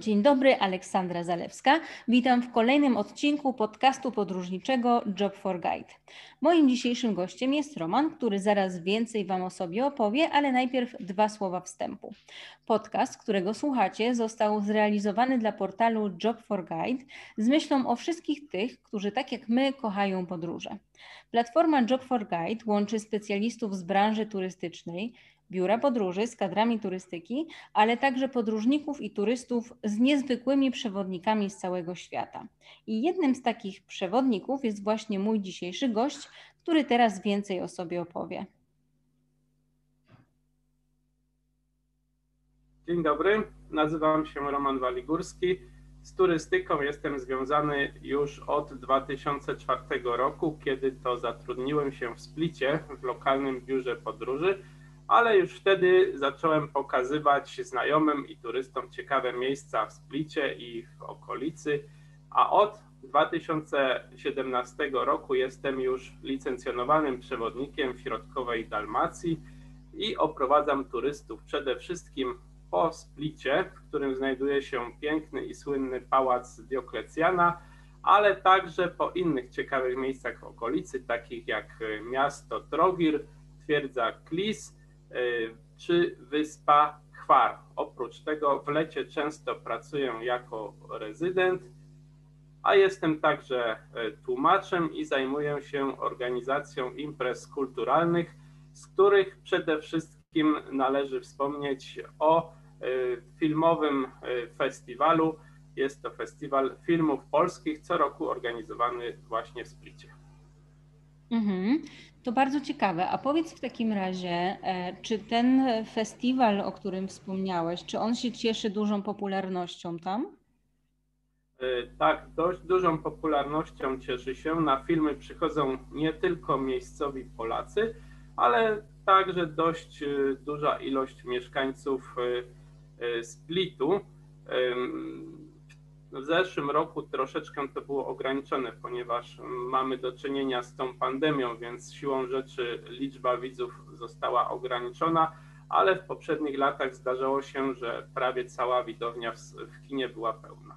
Dzień dobry, Aleksandra Zalewska. Witam w kolejnym odcinku podcastu podróżniczego Job for Guide. Moim dzisiejszym gościem jest Roman, który zaraz więcej Wam o sobie opowie, ale najpierw dwa słowa wstępu. Podcast, którego słuchacie, został zrealizowany dla portalu Job for Guide z myślą o wszystkich tych, którzy tak jak my kochają podróże. Platforma Job for Guide łączy specjalistów z branży turystycznej, biura podróży z kadrami turystyki, ale także podróżników i turystów z niezwykłymi przewodnikami z całego świata. I jednym z takich przewodników jest właśnie mój dzisiejszy gość, który teraz więcej o sobie opowie. Dzień dobry, nazywam się Roman Waligórski. Z turystyką jestem związany już od 2004 roku, kiedy to zatrudniłem się w Splicie w lokalnym biurze podróży ale już wtedy zacząłem pokazywać znajomym i turystom ciekawe miejsca w Splicie i w okolicy, a od 2017 roku jestem już licencjonowanym przewodnikiem w środkowej Dalmacji i oprowadzam turystów przede wszystkim po Splicie, w którym znajduje się piękny i słynny pałac Dioklecjana, ale także po innych ciekawych miejscach w okolicy, takich jak miasto Trogir, twierdza Klis, czy wyspa Chwar. Oprócz tego w lecie często pracuję jako rezydent, a jestem także y, tłumaczem i zajmuję się organizacją imprez kulturalnych, z których przede wszystkim należy wspomnieć o y, filmowym festiwalu. Jest to festiwal filmów polskich, co roku organizowany właśnie w Splicie. Mhm. To bardzo ciekawe. A powiedz w takim razie, e, czy ten festiwal, o którym wspomniałeś, czy on się cieszy dużą popularnością tam? E, tak, dość dużą popularnością cieszy się. Na filmy przychodzą nie tylko miejscowi Polacy, ale także dość e, duża ilość mieszkańców Splitu. W zeszłym roku troszeczkę to było ograniczone, ponieważ mamy do czynienia z tą pandemią, więc siłą rzeczy liczba widzów została ograniczona, ale w poprzednich latach zdarzało się, że prawie cała widownia w, kinie była pełna.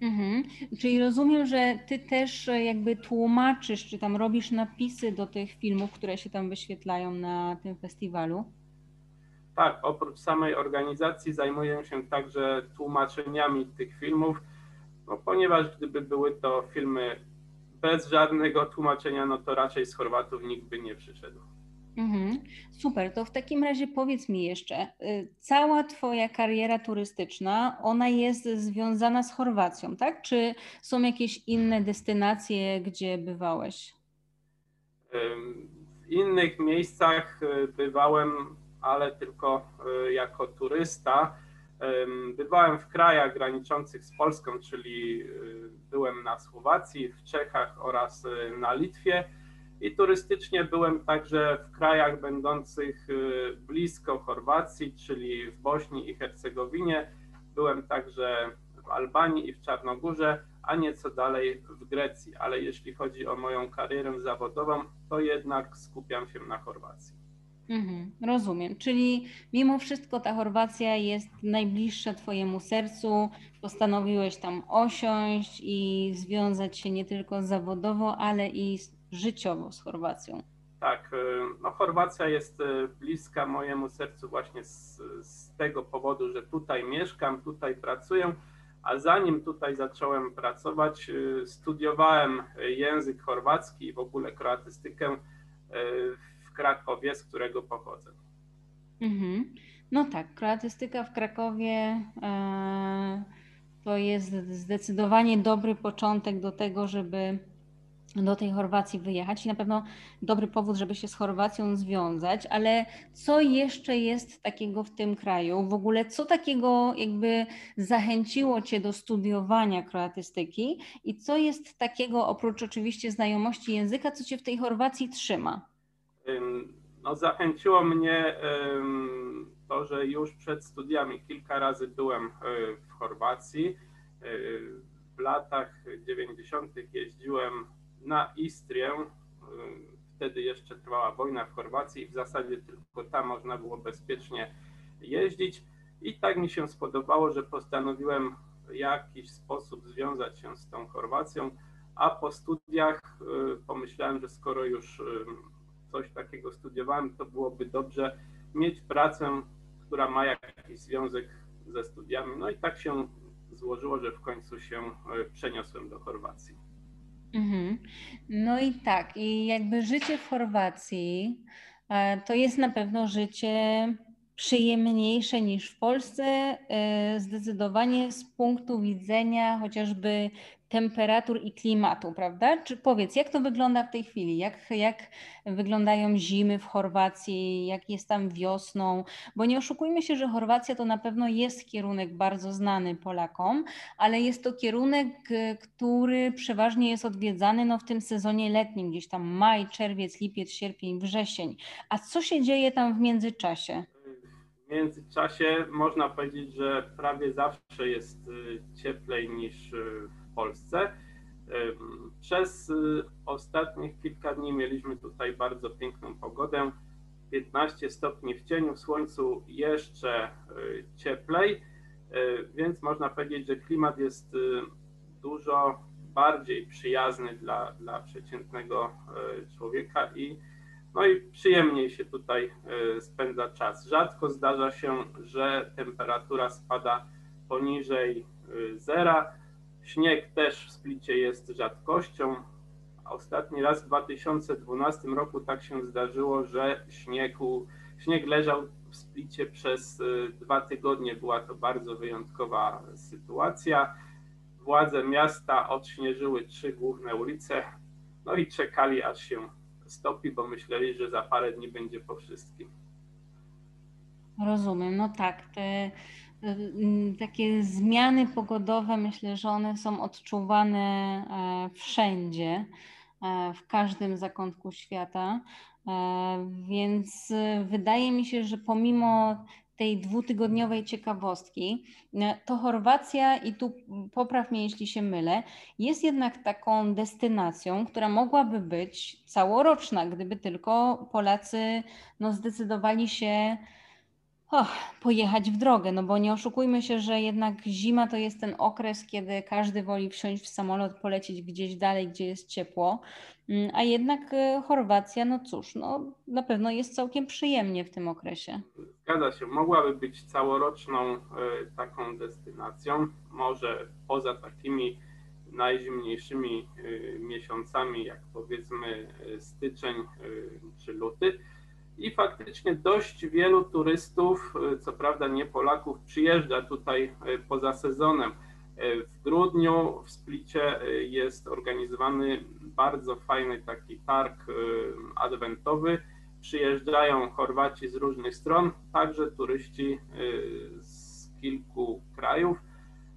Mhm. Czyli rozumiem, że ty też jakby tłumaczysz, czy tam robisz napisy do tych filmów, które się tam wyświetlają na tym festiwalu? Tak, oprócz samej organizacji zajmuję się także tłumaczeniami tych filmów, no, ponieważ gdyby były to filmy bez żadnego tłumaczenia, no to raczej z Chorwatów nikt by nie przyszedł. Mhm. Super, to w takim razie powiedz mi jeszcze, y, cała Twoja kariera turystyczna, ona jest związana z Chorwacją, tak? Czy są jakieś inne destynacje, gdzie bywałeś? W innych miejscach y, bywałem ale tylko e, jako turysta. Bywałem w krajach graniczących z Polską, czyli e, byłem na Słowacji, w Czechach oraz e, na Litwie i turystycznie byłem także w krajach będących blisko Chorwacji, czyli w Bośni i Hercegowinie. Byłem także w Albanii i w Czarnogórze, a nieco dalej w Grecji, ale jeśli chodzi o moją karierę zawodową, to jednak skupiam się na Chorwacji. Mhm, rozumiem. Czyli mimo wszystko ta Chorwacja jest najbliższa Twojemu sercu. Postanowiłeś tam osiąść i związać się nie tylko zawodowo, ale i życiowo z Chorwacją. Tak, y, no Chorwacja jest y, bliska mojemu sercu właśnie z, z tego powodu, że tutaj mieszkam, tutaj pracuję, a zanim tutaj zacząłem pracować, y, studiowałem język chorwacki i w ogóle kroatystykę Krakowie, z którego pochodzę. Mhm. No tak, kroatystyka w Krakowie e, to jest zdecydowanie dobry początek do tego, żeby do tej Chorwacji wyjechać i na pewno dobry powód, żeby się z Chorwacją związać, ale co jeszcze jest takiego w tym kraju? W ogóle co takiego jakby zachęciło Cię do studiowania kroatystyki i co jest takiego oprócz oczywiście znajomości języka, co Cię w tej Chorwacji trzyma? No, zachęciło mnie to, że już przed studiami kilka razy byłem e, w Chorwacji. E, w latach 90. jeździłem na Istrię. E, wtedy jeszcze trwała wojna w Chorwacji i w zasadzie tylko tam można było bezpiecznie jeździć. I tak mi się spodobało, że postanowiłem w jakiś sposób związać się z tą Chorwacją, a po studiach y, pomyślałem, że skoro już y, coś takiego studiowałem, to byłoby dobrze mieć pracę, która ma jakiś związek ze studiami. No i tak się złożyło, że w końcu się y, przeniosłem do Chorwacji. Mhm. No i tak, i jakby życie w Chorwacji e, to jest na pewno życie przyjemniejsze niż w Polsce, e, zdecydowanie z punktu widzenia chociażby temperatur i klimatu, prawda? Czy powiedz, jak to wygląda w tej chwili? Jak, jak wyglądają zimy w Chorwacji? Jak jest tam wiosną? Bo nie oszukujmy się, że Chorwacja to na pewno jest kierunek bardzo znany Polakom, ale jest to kierunek, który przeważnie jest odwiedzany no, w tym sezonie letnim, gdzieś tam maj, czerwiec, lipiec, sierpień, wrzesień. A co się dzieje tam w międzyczasie? W międzyczasie można powiedzieć, że prawie zawsze jest y, cieplej niż y, w Polsce. Przez y, ostatnich kilka dni mieliśmy tutaj bardzo piękną pogodę. 15 stopni w cieniu, w słońcu jeszcze cieplej, więc można powiedzieć, że klimat jest dużo bardziej przyjazny dla, dla przeciętnego człowieka i no i przyjemniej się tutaj spędza czas. Rzadko zdarza się, że temperatura spada poniżej zera. Śnieg też w Splicie jest rzadkością. Ostatni raz w 2012 roku tak się zdarzyło, że śniegu, śnieg leżał w Splicie przez e, dwa tygodnie. Była to bardzo wyjątkowa sytuacja. Władze miasta odśnieżyły trzy główne ulice, no i czekali aż się stopi, bo myśleli, że za parę dni będzie po wszystkim. Rozumiem, no tak. Te y, takie zmiany pogodowe, myślę, że one są odczuwane e, wszędzie, e, w każdym zakątku świata. E, więc wydaje mi się, że pomimo tej dwutygodniowej ciekawostki, to Chorwacja, i tu popraw mnie, jeśli się mylę, jest jednak taką destynacją, która mogłaby być całoroczna, gdyby tylko Polacy no, zdecydowali się pojechać w drogę, no bo nie oszukujmy się, że jednak zima to jest ten okres, kiedy każdy woli wsiąść w samolot, polecieć gdzieś dalej, gdzie jest ciepło, mm, a jednak e, Chorwacja, no cóż, no na pewno jest całkiem przyjemnie w tym okresie. Zgadza się, mogłaby być całoroczną e, taką destynacją, może poza takimi najzimniejszymi e, miesiącami, jak powiedzmy styczeń czy luty, i faktycznie dość wielu turystów, y, co prawda nie Polaków, przyjeżdża tutaj y, poza sezonem. Y, w grudniu w Splicie jest organizowany bardzo fajny taki targ adwentowy. Przyjeżdżają Chorwaci z różnych stron, także turyści z kilku krajów,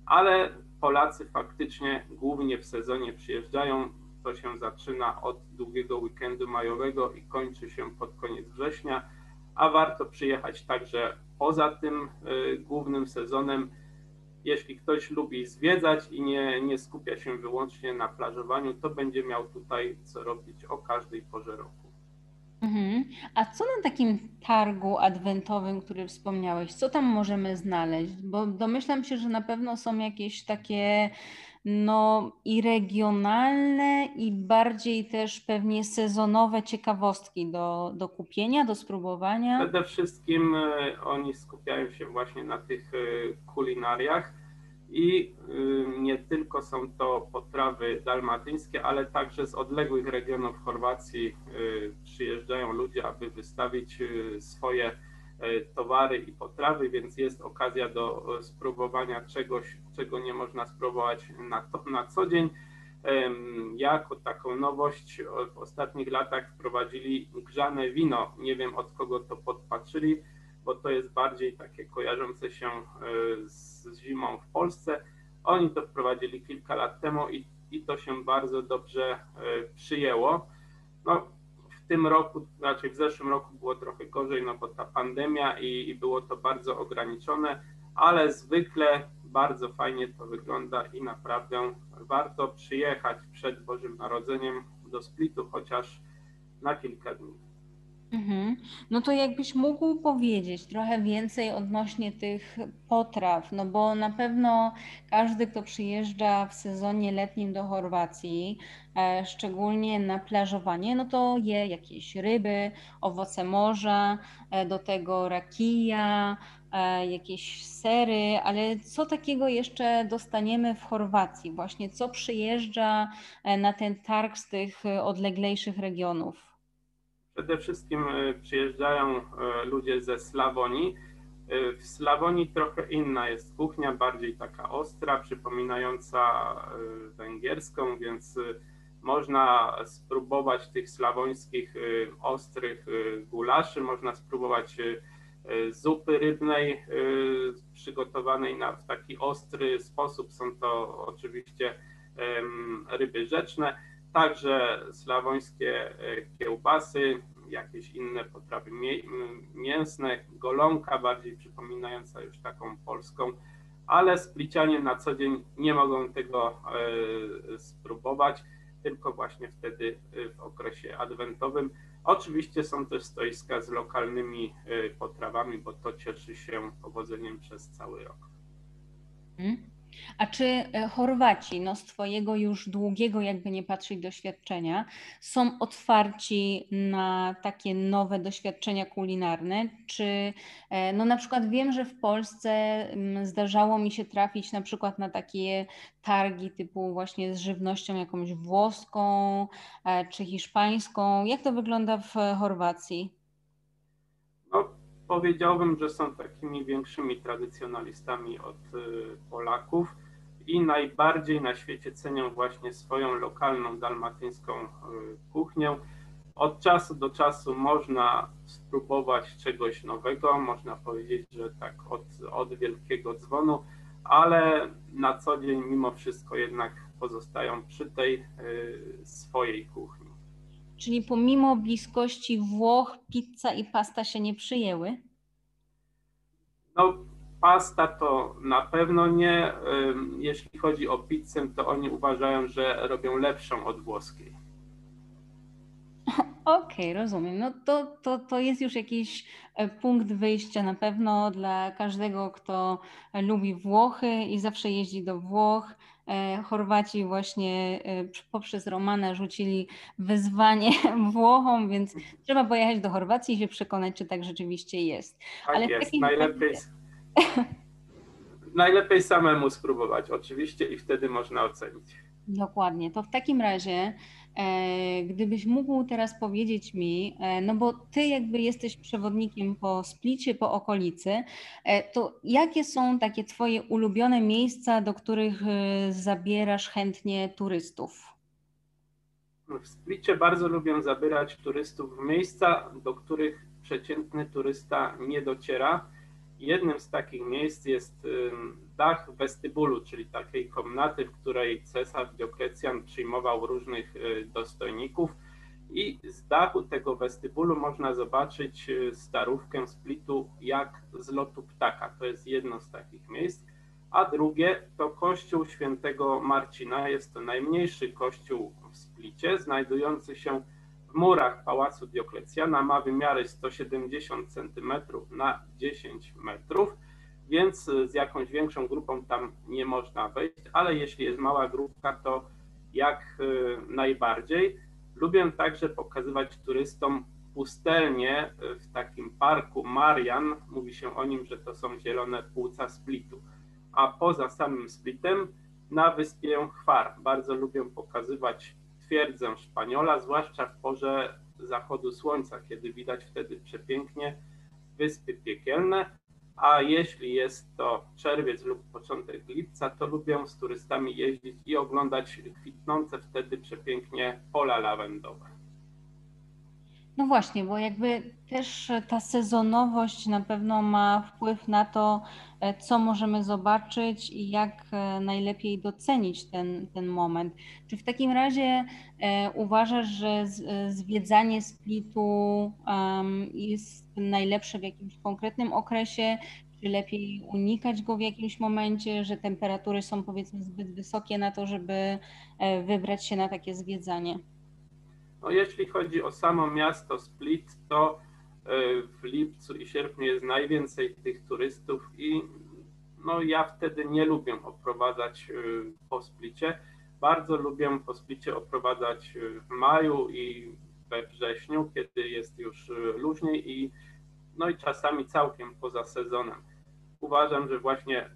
ale Polacy faktycznie głównie w sezonie przyjeżdżają to się zaczyna od długiego weekendu majowego i kończy się pod koniec września, a warto przyjechać także poza tym y, głównym sezonem. Jeśli ktoś lubi zwiedzać i nie, nie skupia się wyłącznie na plażowaniu, to będzie miał tutaj co robić o każdej porze roku. Mhm. A co na takim targu adwentowym, który wspomniałeś, co tam możemy znaleźć? Bo domyślam się, że na pewno są jakieś takie no i regionalne, i bardziej też pewnie sezonowe ciekawostki do, do kupienia, do spróbowania? Przede wszystkim e, oni skupiają się właśnie na tych e, kulinariach i e, nie tylko są to potrawy dalmatyńskie, ale także z odległych regionów Chorwacji przyjeżdżają ludzie, aby wystawić swoje towary i potrawy, więc jest okazja do e, spróbowania czegoś, czego nie można spróbować na, to, na co dzień. Jako taką nowość w ostatnich latach wprowadzili grzane wino. Nie wiem od kogo to podpatrzyli, bo to jest bardziej takie kojarzące się e, z zimą w Polsce. Oni to wprowadzili kilka lat temu i, i to się bardzo dobrze przyjęło. No, w tym roku, raczej w zeszłym roku było trochę gorzej, no bo ta pandemia i, i było to bardzo ograniczone, ale zwykle bardzo fajnie to wygląda i naprawdę warto przyjechać przed Bożym Narodzeniem do Splitu chociaż na kilka dni. Mhm. No to jakbyś mógł powiedzieć trochę więcej odnośnie tych potraw, no bo na pewno każdy, kto przyjeżdża w sezonie letnim do Chorwacji, e, szczególnie na plażowanie, no to je jakieś ryby, owoce morza, e, do tego rakija, e, jakieś sery, ale co takiego jeszcze dostaniemy w Chorwacji? Właśnie co przyjeżdża e, na ten targ z tych odleglejszych regionów? Przede wszystkim e, przyjeżdżają e, ludzie ze Slawonii. E, w Slawonii trochę inna jest kuchnia, bardziej taka ostra, przypominająca węgierską, więc można spróbować tych slawońskich ostrych gulaszy, można spróbować zupy rybnej przygotowanej na, w taki ostry sposób. Są to oczywiście ryby rzeczne także slawońskie e, kiełbasy, jakieś inne potrawy mięsne, golonka bardziej przypominająca już taką polską, ale splicianie na co dzień nie mogą tego e, spróbować, tylko właśnie wtedy e, w okresie adwentowym. Oczywiście są też stoiska z lokalnymi potrawami, bo to cieszy się powodzeniem przez cały rok. Hmm. A czy e, Chorwaci, no z Twojego już długiego, jakby nie patrzeć, doświadczenia, są otwarci na takie nowe doświadczenia kulinarne? Czy e, no na przykład wiem, że w Polsce mm, zdarzało mi się trafić na przykład na takie targi typu właśnie z żywnością jakąś włoską e, czy hiszpańską. Jak to wygląda w Chorwacji? Powiedziałbym, że są takimi większymi tradycjonalistami od y, Polaków i najbardziej na świecie cenią właśnie swoją lokalną dalmatyńską y, kuchnię. Od czasu do czasu można spróbować czegoś nowego, można powiedzieć, że tak od, od wielkiego dzwonu, ale na co dzień mimo wszystko jednak pozostają przy tej y, swojej kuchni. Czyli pomimo bliskości Włoch, pizza i pasta się nie przyjęły? No, pasta to na pewno nie. Jeśli chodzi o pizzę, to oni uważają, że robią lepszą od włoskiej. Okej, okay, rozumiem. No to, to, to jest już jakiś e, punkt wyjścia na pewno dla każdego, kto lubi Włochy i zawsze jeździ do Włoch. E, Chorwaci właśnie e, poprzez Romana rzucili wyzwanie Włochom, więc trzeba pojechać do Chorwacji i się przekonać, czy tak rzeczywiście jest. Tak Ale jest, najlepiej, najlepiej samemu spróbować oczywiście i wtedy można ocenić. Dokładnie. To w takim razie gdybyś mógł teraz powiedzieć mi, e, no bo ty jakby jesteś przewodnikiem po Splicie, po okolicy, e, to jakie są takie twoje ulubione miejsca, do których zabierasz chętnie turystów? W Splicie bardzo lubię zabierać turystów w miejsca, do których przeciętny turysta nie dociera. Jednym z takich miejsc jest dach westybulu, czyli takiej komnaty, w której cesarz Dioklecjan przyjmował różnych y, dostojników. I z dachu tego westybulu można zobaczyć y, starówkę Splitu jak z lotu ptaka. To jest jedno z takich miejsc. A drugie to kościół świętego Marcina. Jest to najmniejszy kościół w Splicie, znajdujący się murach Pałacu Dioklecjana. Ma wymiary 170 cm na 10 metrów więc z jakąś większą grupą tam nie można wejść, ale jeśli jest mała grupka, to jak y, najbardziej. Lubię także pokazywać turystom pustelnie w takim parku Marian. Mówi się o nim, że to są zielone płuca Splitu. A poza samym Splitem na wyspie Chwar. Bardzo lubię pokazywać twierdzę Szpaniola, zwłaszcza w porze zachodu słońca, kiedy widać wtedy przepięknie wyspy piekielne a jeśli jest to czerwiec lub początek lipca, to lubię z turystami jeździć i oglądać kwitnące wtedy przepięknie pola lawendowe. No właśnie, bo jakby też ta sezonowość na pewno ma wpływ na to, e, co możemy zobaczyć i jak e, najlepiej docenić ten, ten moment. Czy w takim razie e, uważasz, że zwiedzanie Splitu jest najlepsze w jakimś konkretnym okresie, czy lepiej unikać go w jakimś momencie, że temperatury są powiedzmy zbyt wysokie na to, żeby wybrać się na takie zwiedzanie? No, jeśli chodzi o samo miasto Split, to w lipcu i sierpniu jest najwięcej tych turystów i no ja wtedy nie lubię oprowadzać po Splicie. Bardzo lubię po Splicie oprowadzać w maju i we wrześniu, kiedy jest już luźniej i no i czasami całkiem poza sezonem. Uważam, że właśnie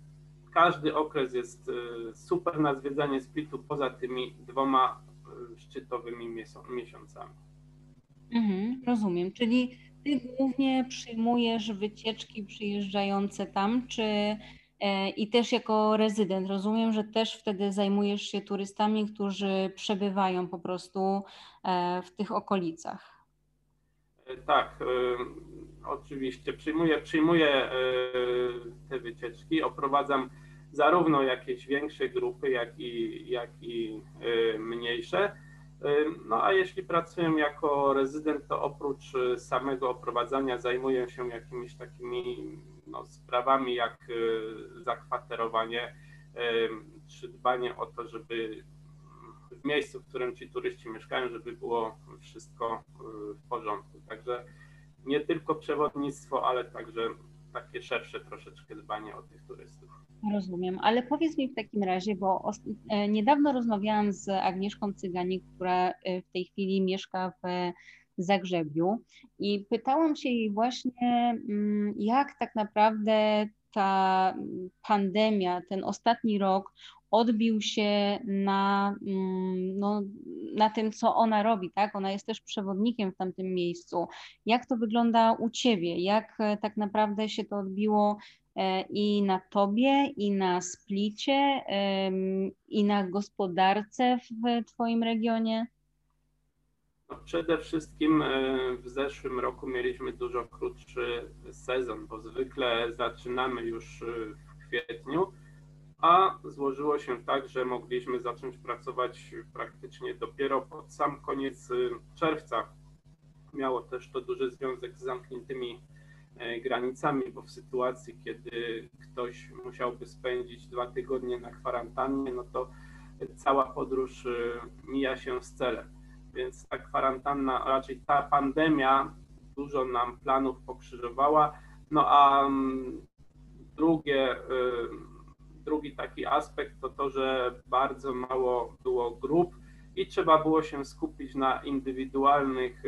każdy okres jest super na zwiedzanie Splitu poza tymi dwoma szczytowymi miesiącami. Mhm, rozumiem, czyli ty głównie przyjmujesz wycieczki przyjeżdżające tam, czy e, i też jako rezydent rozumiem, że też wtedy zajmujesz się turystami, którzy przebywają po prostu e, w tych okolicach. E, tak, oczywiście przyjmuję, przyjmuję te wycieczki, oprowadzam zarówno jakieś większe grupy, jak i, jak i mniejsze no a jeśli pracuję jako rezydent, to oprócz y, samego oprowadzania zajmuję się jakimiś takimi no, sprawami jak y, zakwaterowanie, czy dbanie o to, żeby w miejscu, w którym ci turyści mieszkają, żeby było wszystko y, w porządku. Także nie tylko przewodnictwo, ale także takie szersze troszeczkę dbanie o tych turystów. Rozumiem, ale powiedz mi w takim razie, bo e, niedawno rozmawiałam z Agnieszką Cyganik, która e, w tej chwili mieszka w Zagrzebiu i pytałam się jej właśnie, mm, jak tak naprawdę ta pandemia, ten ostatni rok odbił się na, mm, no, na tym, co ona robi, tak? Ona jest też przewodnikiem w tamtym miejscu. Jak to wygląda u Ciebie? Jak e, tak naprawdę się to odbiło E, i na tobie, i na splicie, i na gospodarce w Twoim regionie? No przede wszystkim e, w zeszłym roku mieliśmy dużo krótszy sezon, bo zwykle zaczynamy już w kwietniu, a złożyło się tak, że mogliśmy zacząć pracować praktycznie dopiero pod sam koniec czerwca. Miało też to duży związek z zamkniętymi E, granicami, bo w sytuacji, kiedy ktoś musiałby spędzić dwa tygodnie na kwarantannie, no to cała podróż e, mija się z celem. Więc ta kwarantanna, raczej ta pandemia dużo nam planów pokrzyżowała. No a mm, drugie, e, drugi taki aspekt to to, że bardzo mało było grup i trzeba było się skupić na indywidualnych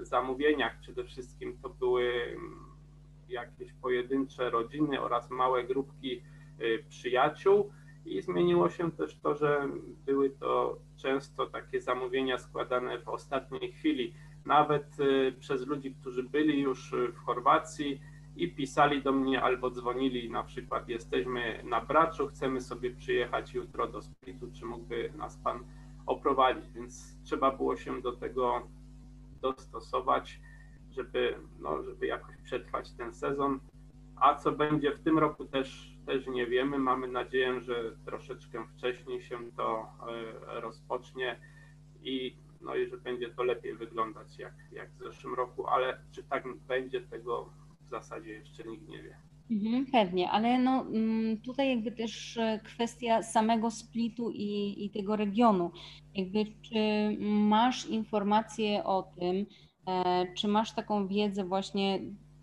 zamówieniach. Przede wszystkim to były jakieś pojedyncze rodziny oraz małe grupki y, przyjaciół. I zmieniło się też to, że były to często takie zamówienia składane w ostatniej chwili, nawet y, przez ludzi, którzy byli już w Chorwacji i pisali do mnie albo dzwonili, na przykład jesteśmy na Braczu, chcemy sobie przyjechać jutro do Splitu, czy mógłby nas Pan oprowadzić, więc trzeba było się do tego dostosować, żeby, no, żeby jakoś przetrwać ten sezon. A co będzie w tym roku też, też nie wiemy. Mamy nadzieję, że troszeczkę wcześniej się to e, rozpocznie i, no, i że będzie to lepiej wyglądać jak, jak w zeszłym roku, ale czy tak będzie, tego zasadzie jeszcze nikt nie wie. Mhm, pewnie, ale no, mm, tutaj jakby też e, kwestia samego splitu i, i tego regionu. Jakby czy masz informacje o tym, e, czy masz taką wiedzę właśnie,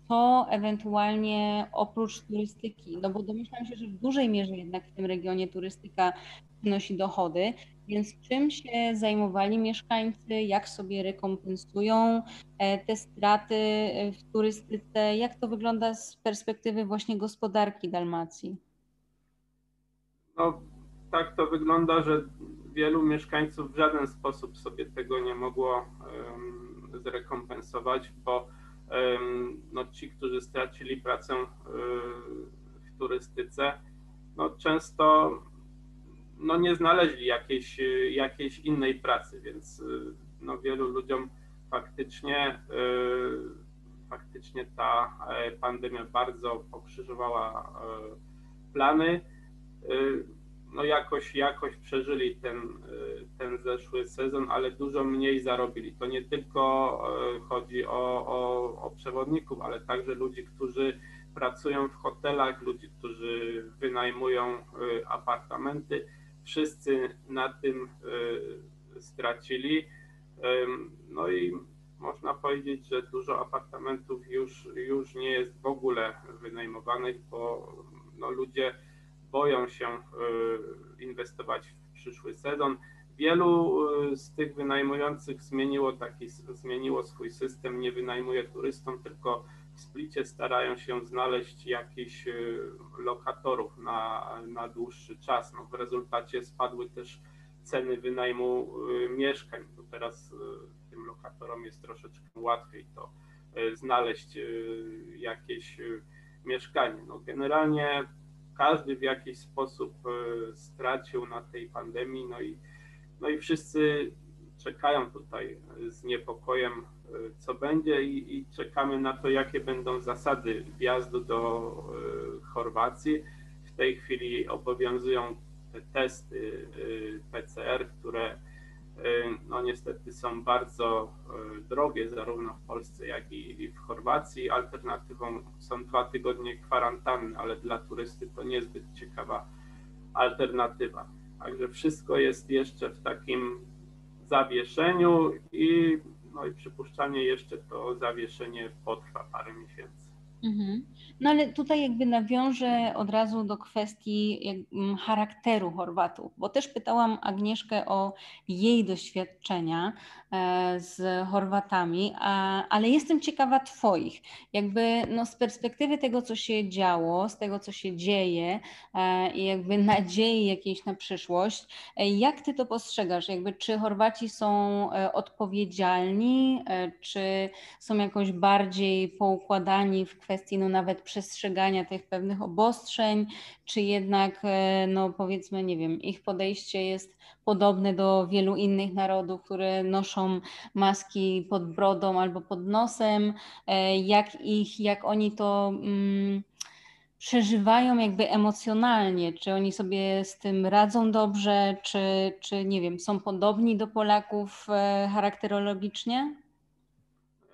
co ewentualnie oprócz turystyki, no bo domyślam się, że w dużej mierze jednak w tym regionie turystyka przynosi dochody, więc czym się zajmowali mieszkańcy, jak sobie rekompensują e, te straty e, w turystyce, jak to wygląda z perspektywy właśnie gospodarki Dalmacji? No, tak to wygląda, że wielu mieszkańców w żaden sposób sobie tego nie mogło um, zrekompensować, bo no, ci, którzy stracili pracę um, w turystyce, no, często no nie znaleźli jakiejś, jakiejś innej pracy, więc y, no wielu ludziom faktycznie, faktycznie ta e, pandemia bardzo pokrzyżowała e, plany. Y, no jakoś, jakoś przeżyli ten, ten zeszły sezon, ale dużo mniej zarobili. To nie tylko e, chodzi o, o, o przewodników, ale także ludzi, którzy pracują w hotelach, ludzi, którzy wynajmują apartamenty wszyscy na tym stracili. No i można powiedzieć, że dużo apartamentów już, już nie jest w ogóle wynajmowanych, bo no, ludzie boją się inwestować w przyszły sezon. Wielu z tych wynajmujących zmieniło, taki, zmieniło swój system, nie wynajmuje turystom, tylko w Splicie starają się znaleźć jakichś lokatorów na, na dłuższy czas. No, w rezultacie spadły też ceny wynajmu mieszkań, teraz tym lokatorom jest troszeczkę łatwiej to e, znaleźć e, jakieś e, mieszkanie. No generalnie każdy w jakiś sposób stracił na tej pandemii, no i, no i wszyscy czekają tutaj z niepokojem, co będzie i, i czekamy na to, jakie będą zasady wjazdu do Chorwacji. W tej chwili obowiązują te testy PCR, które no niestety są bardzo y, drogie zarówno w Polsce, jak i w Chorwacji. Alternatywą są dwa tygodnie kwarantanny, ale dla turysty to niezbyt ciekawa alternatywa. Także wszystko jest jeszcze w takim zawieszeniu i, no i przypuszczalnie jeszcze to zawieszenie potrwa parę miesięcy. Mhm. No ale tutaj jakby nawiążę od razu do kwestii mm, charakteru Chorwatów, bo też pytałam Agnieszkę o jej doświadczenia z Chorwatami, ale jestem ciekawa Twoich. Jakby no z perspektywy tego, co się działo, z tego, co się dzieje e, i jakby nadziei jakiejś na przyszłość, e, jak Ty to postrzegasz? Jakby czy Chorwaci są odpowiedzialni, czy są jakoś bardziej poukładani w kwestii no nawet przestrzegania tych pewnych obostrzeń, czy jednak, e, no powiedzmy, nie wiem, ich podejście jest podobne do wielu innych narodów, które noszą maski pod brodą albo pod nosem, e, jak ich, jak oni to mm, przeżywają jakby emocjonalnie, czy oni sobie z tym radzą dobrze, czy, czy nie wiem, są podobni do Polaków e, charakterologicznie?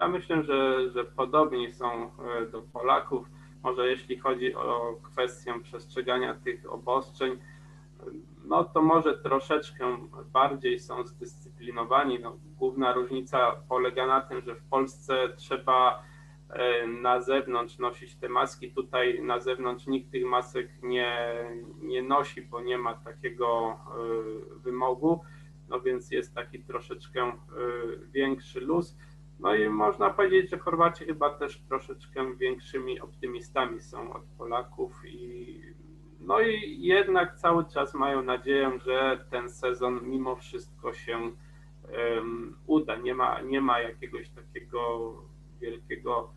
Ja myślę, że, że podobni są e, do Polaków. Może jeśli chodzi o kwestię przestrzegania tych obostrzeń, no to może troszeczkę bardziej są zdyscyplinowani. No, główna różnica polega na tym, że w Polsce trzeba e, na zewnątrz nosić te maski. Tutaj na zewnątrz nikt tych masek nie, nie nosi, bo nie ma takiego e, wymogu. No więc jest taki troszeczkę większy luz. No i można powiedzieć, że Chorwaci chyba też troszeczkę większymi optymistami są od Polaków i no i jednak cały czas mają nadzieję, że ten sezon mimo wszystko się um, uda. Nie ma, nie ma jakiegoś takiego wielkiego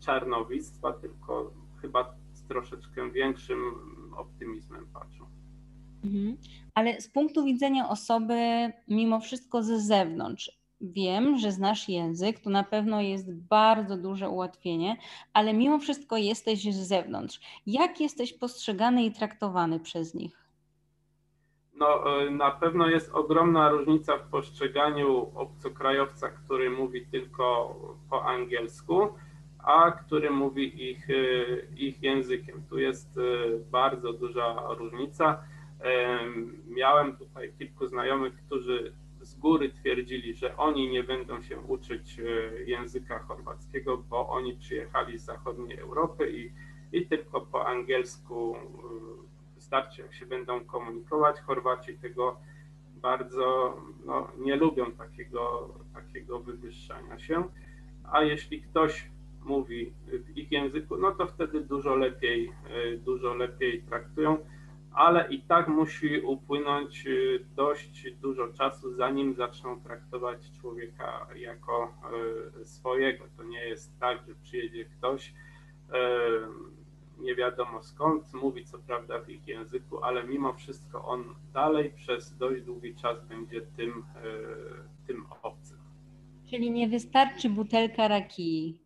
czarnowictwa, tylko chyba z troszeczkę większym optymizmem patrzą. Mhm. Ale z punktu widzenia osoby mimo wszystko ze zewnątrz, Wiem, że znasz język, to na pewno jest bardzo duże ułatwienie, ale mimo wszystko jesteś z zewnątrz. Jak jesteś postrzegany i traktowany przez nich? No, e, na pewno jest ogromna różnica w postrzeganiu obcokrajowca, który mówi tylko po angielsku, a który mówi ich, e, ich językiem. Tu jest e, bardzo duża różnica. Miałem tutaj kilku znajomych, którzy z góry twierdzili, że oni nie będą się uczyć e, języka chorwackiego, bo oni przyjechali z zachodniej Europy i, i tylko po angielsku e, wystarczy, jak się będą komunikować. Chorwaci tego bardzo no, nie lubią takiego, takiego wywyższania się, a jeśli ktoś mówi w ich języku, no to wtedy dużo lepiej, e, dużo lepiej traktują ale i tak musi upłynąć y, dość dużo czasu, zanim zaczną traktować człowieka jako y, swojego. To nie jest tak, że przyjedzie ktoś, y, nie wiadomo skąd, mówi co prawda w ich języku, ale mimo wszystko on dalej przez dość długi czas będzie tym, tym obcym. Czyli nie wystarczy butelka raki.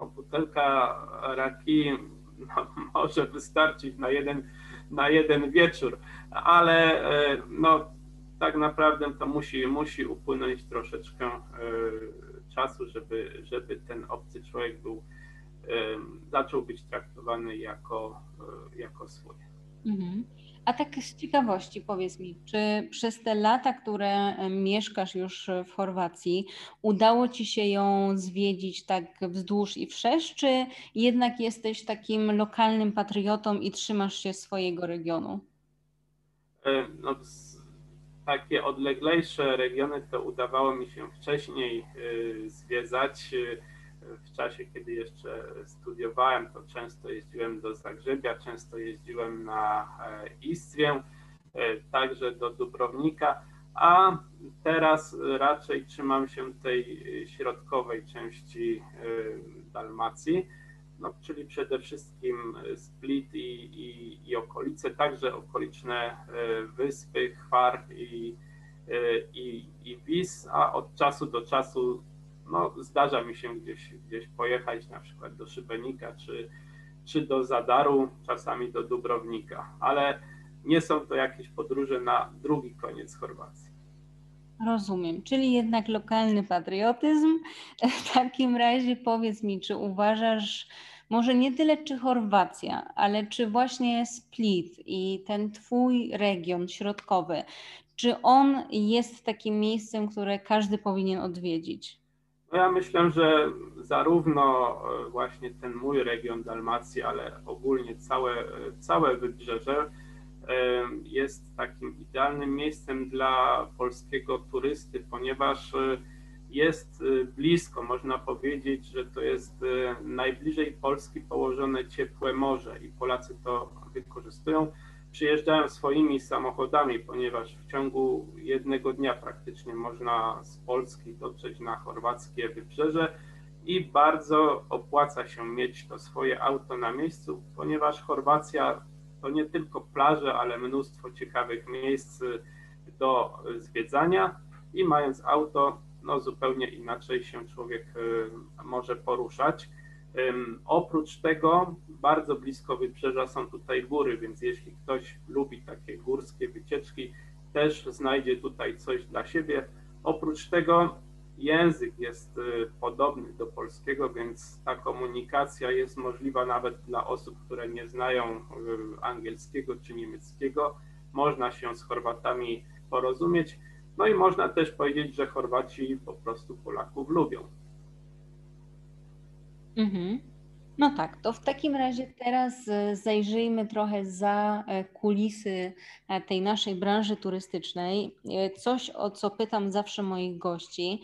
No, butelka raki no, może wystarczyć na jeden, na jeden wieczór, ale e, no, tak naprawdę to musi, musi upłynąć troszeczkę e, czasu, żeby, żeby ten obcy człowiek był, e, zaczął być traktowany jako, jako swój. Mhm. A tak z ciekawości powiedz mi, czy przez te lata, które mieszkasz już w Chorwacji, udało ci się ją zwiedzić tak wzdłuż i wszerz, czy jednak jesteś takim lokalnym patriotą i trzymasz się swojego regionu? E, no, takie odleglejsze regiony to udawało mi się wcześniej e, zwiedzać. W czasie, kiedy jeszcze studiowałem, to często jeździłem do Zagrzebia, często jeździłem na e, Istrię, także do Dubrownika, a teraz raczej trzymam się tej środkowej części Dalmacji no, czyli przede wszystkim e, Split i, i, i okolice, także okoliczne e, wyspy, Chwar i, e, i, i Wis, a od czasu do czasu no, zdarza mi się gdzieś, gdzieś pojechać, na przykład do Szybenika czy, czy do Zadaru, czasami do Dubrownika, ale nie są to jakieś podróże na drugi koniec Chorwacji. Rozumiem, czyli jednak lokalny patriotyzm. W takim razie powiedz mi, czy uważasz, może nie tyle czy Chorwacja, ale czy właśnie Split i ten twój region środkowy, czy on jest takim miejscem, które każdy powinien odwiedzić? No ja myślę, że zarówno e, właśnie ten mój region Dalmacji, ale ogólnie całe, całe wybrzeże jest takim idealnym miejscem dla polskiego turysty, ponieważ e, jest e, blisko, można powiedzieć, że to jest e, najbliżej Polski położone ciepłe morze i Polacy to wykorzystują. Przyjeżdżają swoimi samochodami, ponieważ w ciągu jednego dnia praktycznie można z Polski dotrzeć na chorwackie wybrzeże i bardzo opłaca się mieć to swoje auto na miejscu, ponieważ Chorwacja to nie tylko plaże, ale mnóstwo ciekawych miejsc do zwiedzania i mając auto, no zupełnie inaczej się człowiek y, może poruszać. Oprócz tego bardzo blisko wybrzeża są tutaj góry, więc jeśli ktoś lubi takie górskie wycieczki, też znajdzie tutaj coś dla siebie. Oprócz tego język jest y, podobny do polskiego, więc ta komunikacja jest możliwa nawet dla osób, które nie znają y, angielskiego czy niemieckiego. Można się z Chorwatami porozumieć. No i można też powiedzieć, że Chorwaci po prostu Polaków lubią. Mhm. No tak, to w takim razie teraz e, zajrzyjmy trochę za e, kulisy e, tej naszej branży turystycznej. Coś, o co pytam zawsze moich gości,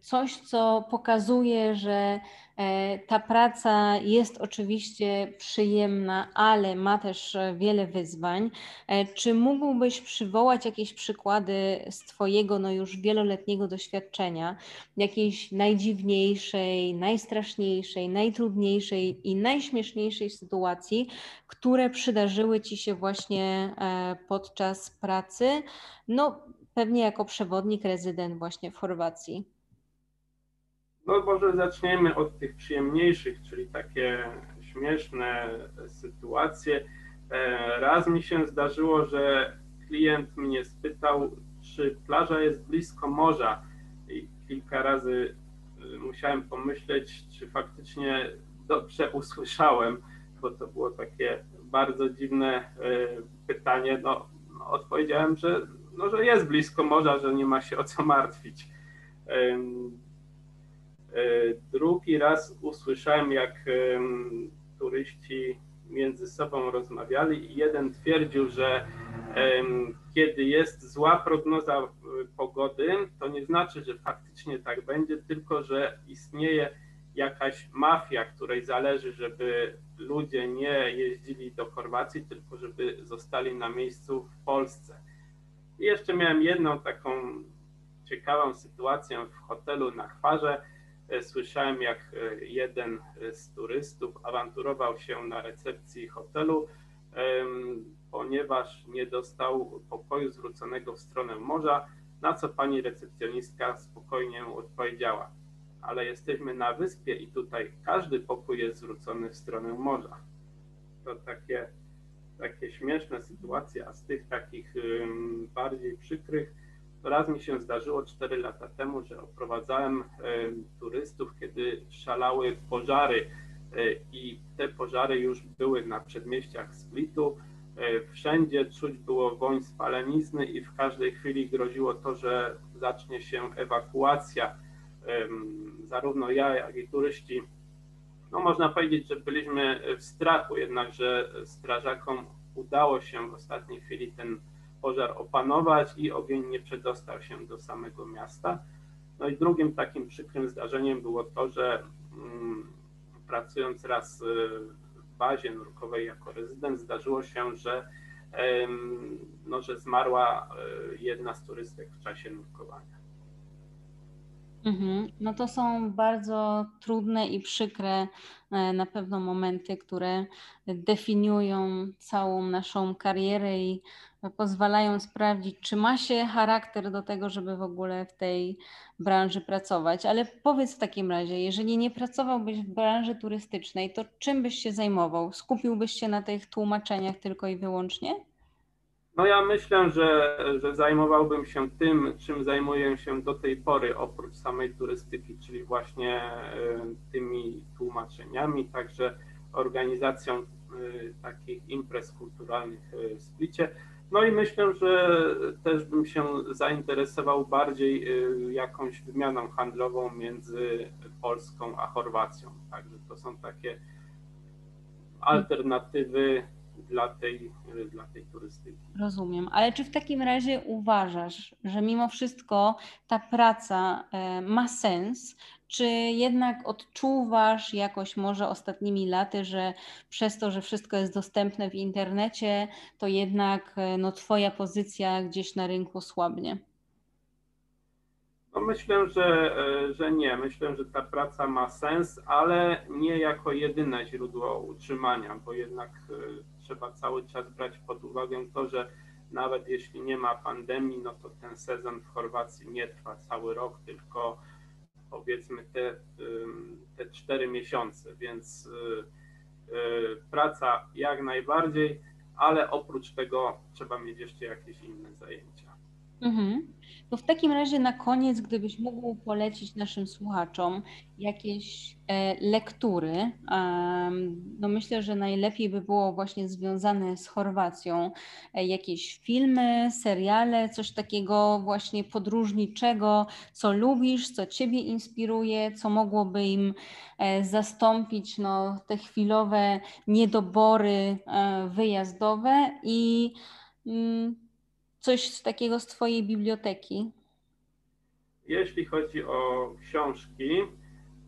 coś, co pokazuje, że ta praca jest oczywiście przyjemna, ale ma też wiele wyzwań. E, czy mógłbyś przywołać jakieś przykłady z Twojego no już wieloletniego doświadczenia, jakiejś najdziwniejszej, najstraszniejszej, najtrudniejszej i najśmieszniejszej sytuacji, które przydarzyły Ci się właśnie e, podczas pracy? No, pewnie jako przewodnik, rezydent właśnie w Chorwacji. No może zaczniemy od tych przyjemniejszych, czyli takie śmieszne sytuacje. E, raz mi się zdarzyło, że klient mnie spytał, czy plaża jest blisko morza i kilka razy e, musiałem pomyśleć, czy faktycznie dobrze usłyszałem, bo to było takie bardzo dziwne e, pytanie. No, no odpowiedziałem, że, no, że jest blisko morza, że nie ma się o co martwić. E, drugi raz usłyszałem, jak turyści między sobą rozmawiali i jeden twierdził, że kiedy jest zła prognoza e, pogody, to nie znaczy, że faktycznie tak będzie, tylko że istnieje jakaś mafia, której zależy, żeby ludzie nie jeździli do Chorwacji, tylko żeby zostali na miejscu w Polsce. I jeszcze miałem jedną taką ciekawą sytuację w hotelu na Chwarze słyszałem, jak e, jeden z turystów awanturował się na recepcji hotelu, ponieważ nie dostał pokoju zwróconego w stronę morza, na co pani recepcjonistka spokojnie odpowiedziała. Ale jesteśmy na wyspie i tutaj każdy pokój jest zwrócony w stronę morza. To takie, takie śmieszne sytuacje, a z tych takich bardziej przykrych, Raz mi się zdarzyło 4 lata temu, że oprowadzałem turystów, kiedy szalały pożary e, i te pożary już były na przedmieściach Splitu. Wszędzie czuć było woń spalenizny i w każdej chwili groziło to, że zacznie się ewakuacja. Zarówno ja, jak i turyści, no można powiedzieć, że byliśmy w strachu, jednakże strażakom udało się w ostatniej chwili ten pożar opanować i ogień nie przedostał się do samego miasta. No i drugim takim przykrym zdarzeniem było to, że mm, pracując raz w bazie nurkowej jako rezydent, zdarzyło się, że, no, że zmarła e, jedna z turystek w czasie nurkowania. Mhm. No to są bardzo trudne i przykre e, na pewno momenty, które definiują całą naszą karierę i pozwalają sprawdzić, czy ma się charakter do tego, żeby w ogóle w tej branży pracować. Ale powiedz w takim razie, jeżeli nie pracowałbyś w branży turystycznej, to czym byś się zajmował? Skupiłbyś się na tych tłumaczeniach tylko i wyłącznie? No ja myślę, że, że zajmowałbym się tym, czym zajmuję się do tej pory, oprócz samej turystyki, czyli właśnie e, tymi tłumaczeniami, także organizacją e, takich imprez kulturalnych e, w Splicie. No i myślę, że też bym się zainteresował bardziej jakąś wymianą handlową między Polską a Chorwacją. Także to są takie alternatywy dla tej, dla tej turystyki. Rozumiem, ale czy w takim razie uważasz, że mimo wszystko ta praca e, ma sens? Czy jednak odczuwasz jakoś może ostatnimi laty, że przez to, że wszystko jest dostępne w internecie, to jednak e, no, Twoja pozycja gdzieś na rynku słabnie? No myślę, że, e, że nie. Myślę, że ta praca ma sens, ale nie jako jedyne źródło utrzymania, bo jednak e, trzeba cały czas brać pod uwagę to, że nawet jeśli nie ma pandemii, no to ten sezon w Chorwacji nie trwa cały rok, tylko powiedzmy te, te cztery miesiące, więc e, praca jak najbardziej, ale oprócz tego trzeba mieć jeszcze jakieś inne zajęcia. Mhm. To w takim razie na koniec, gdybyś mógł polecić naszym słuchaczom jakieś e, lektury, no myślę, że najlepiej by było właśnie związane z Chorwacją, e, jakieś filmy, seriale, coś takiego właśnie podróżniczego, co lubisz, co Ciebie inspiruje, co mogłoby im e, zastąpić no, te chwilowe niedobory wyjazdowe i mm, coś z takiego z Twojej biblioteki? Jeśli chodzi o książki,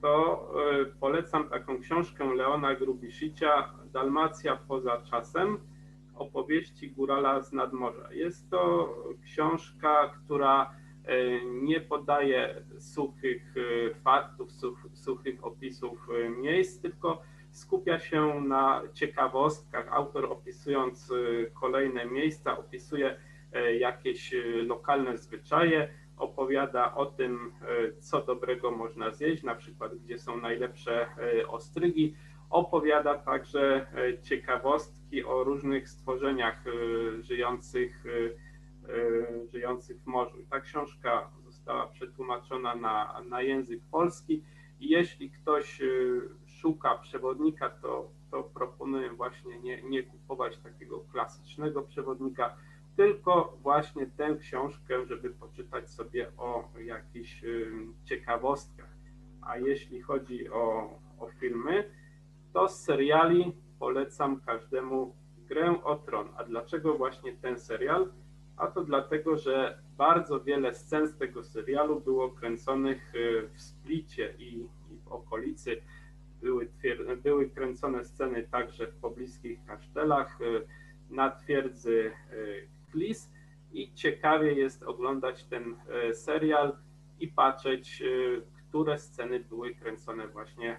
to e, polecam taką książkę Leona Grubisicia Dalmacja poza czasem opowieści górala z nadmorza. Jest to książka, która e, nie podaje suchych e, faktów, suchych opisów miejsc, tylko skupia się na ciekawostkach. Autor opisując kolejne miejsca, opisuje jakieś e, lokalne zwyczaje, opowiada o tym, e, co dobrego można zjeść, na przykład gdzie są najlepsze ostrygi. Opowiada także ciekawostki o różnych stworzeniach żyjących, żyjących w morzu. ta książka została przetłumaczona na, na język polski i jeśli ktoś szuka przewodnika, to, to proponuję właśnie nie, nie kupować takiego klasycznego przewodnika, tylko właśnie tę książkę, żeby poczytać sobie o jakichś ciekawostkach. A jeśli chodzi o, o filmy, to z seriali polecam każdemu Grę o Tron. A dlaczego właśnie ten serial? A to dlatego, że bardzo wiele scen z tego serialu było kręconych y, w Splicie i, i w okolicy. Były, były kręcone sceny także w pobliskich kasztelach, y, na twierdzy Flis i ciekawie jest oglądać ten e, serial i patrzeć, e, które sceny były kręcone właśnie e,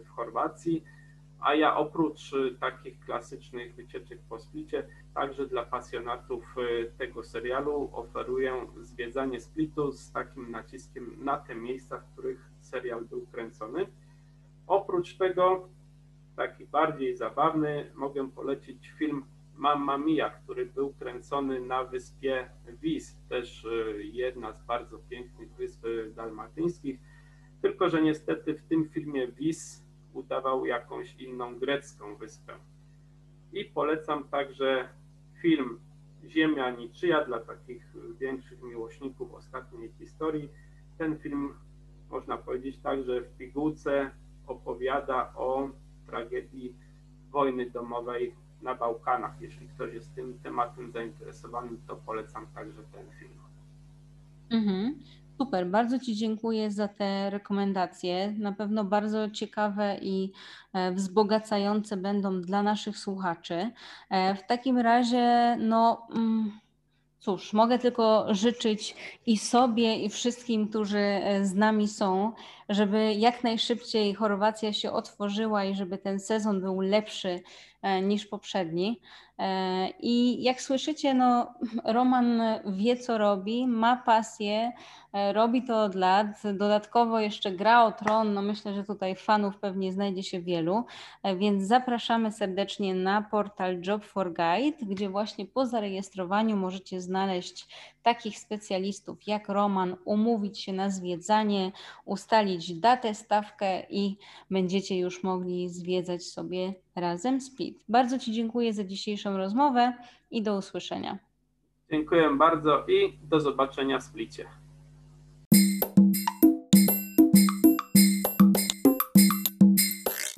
w Chorwacji. A ja oprócz takich klasycznych wycieczek po Splicie, także dla pasjonatów tego serialu oferuję zwiedzanie Splitu z takim naciskiem na te miejsca, w których serial był kręcony. Oprócz tego, taki bardziej zabawny, mogę polecić film Mamma Mia, który był kręcony na wyspie Vis, też e, jedna z bardzo pięknych wysp dalmatyńskich, tylko że niestety w tym filmie Vis udawał jakąś inną grecką wyspę. I polecam także film Ziemia niczyja dla takich większych miłośników ostatniej historii. Ten film można powiedzieć tak, że w pigułce opowiada o tragedii wojny domowej na Bałkanach. Jeśli ktoś jest tym tematem zainteresowany, to polecam także ten film. Mhm. Super, bardzo Ci dziękuję za te rekomendacje. Na pewno bardzo ciekawe i e, wzbogacające będą dla naszych słuchaczy. E, w takim razie, no. Mm, Cóż, mogę tylko życzyć i sobie, i wszystkim, którzy e, z nami są, żeby jak najszybciej Chorwacja się otworzyła i żeby ten sezon był lepszy niż poprzedni. E, I jak słyszycie, no, Roman wie, co robi, ma pasję, robi to od lat. Dodatkowo jeszcze gra o tron. No myślę, że tutaj fanów pewnie znajdzie się wielu, więc zapraszamy serdecznie na portal Job for Guide, gdzie właśnie po zarejestrowaniu możecie znaleźć takich specjalistów jak Roman, umówić się na zwiedzanie, ustalić datę, stawkę i będziecie już mogli zwiedzać sobie razem Split. Bardzo Ci dziękuję za dzisiejszą rozmowę i do usłyszenia. Dziękuję bardzo i do zobaczenia w Splicie.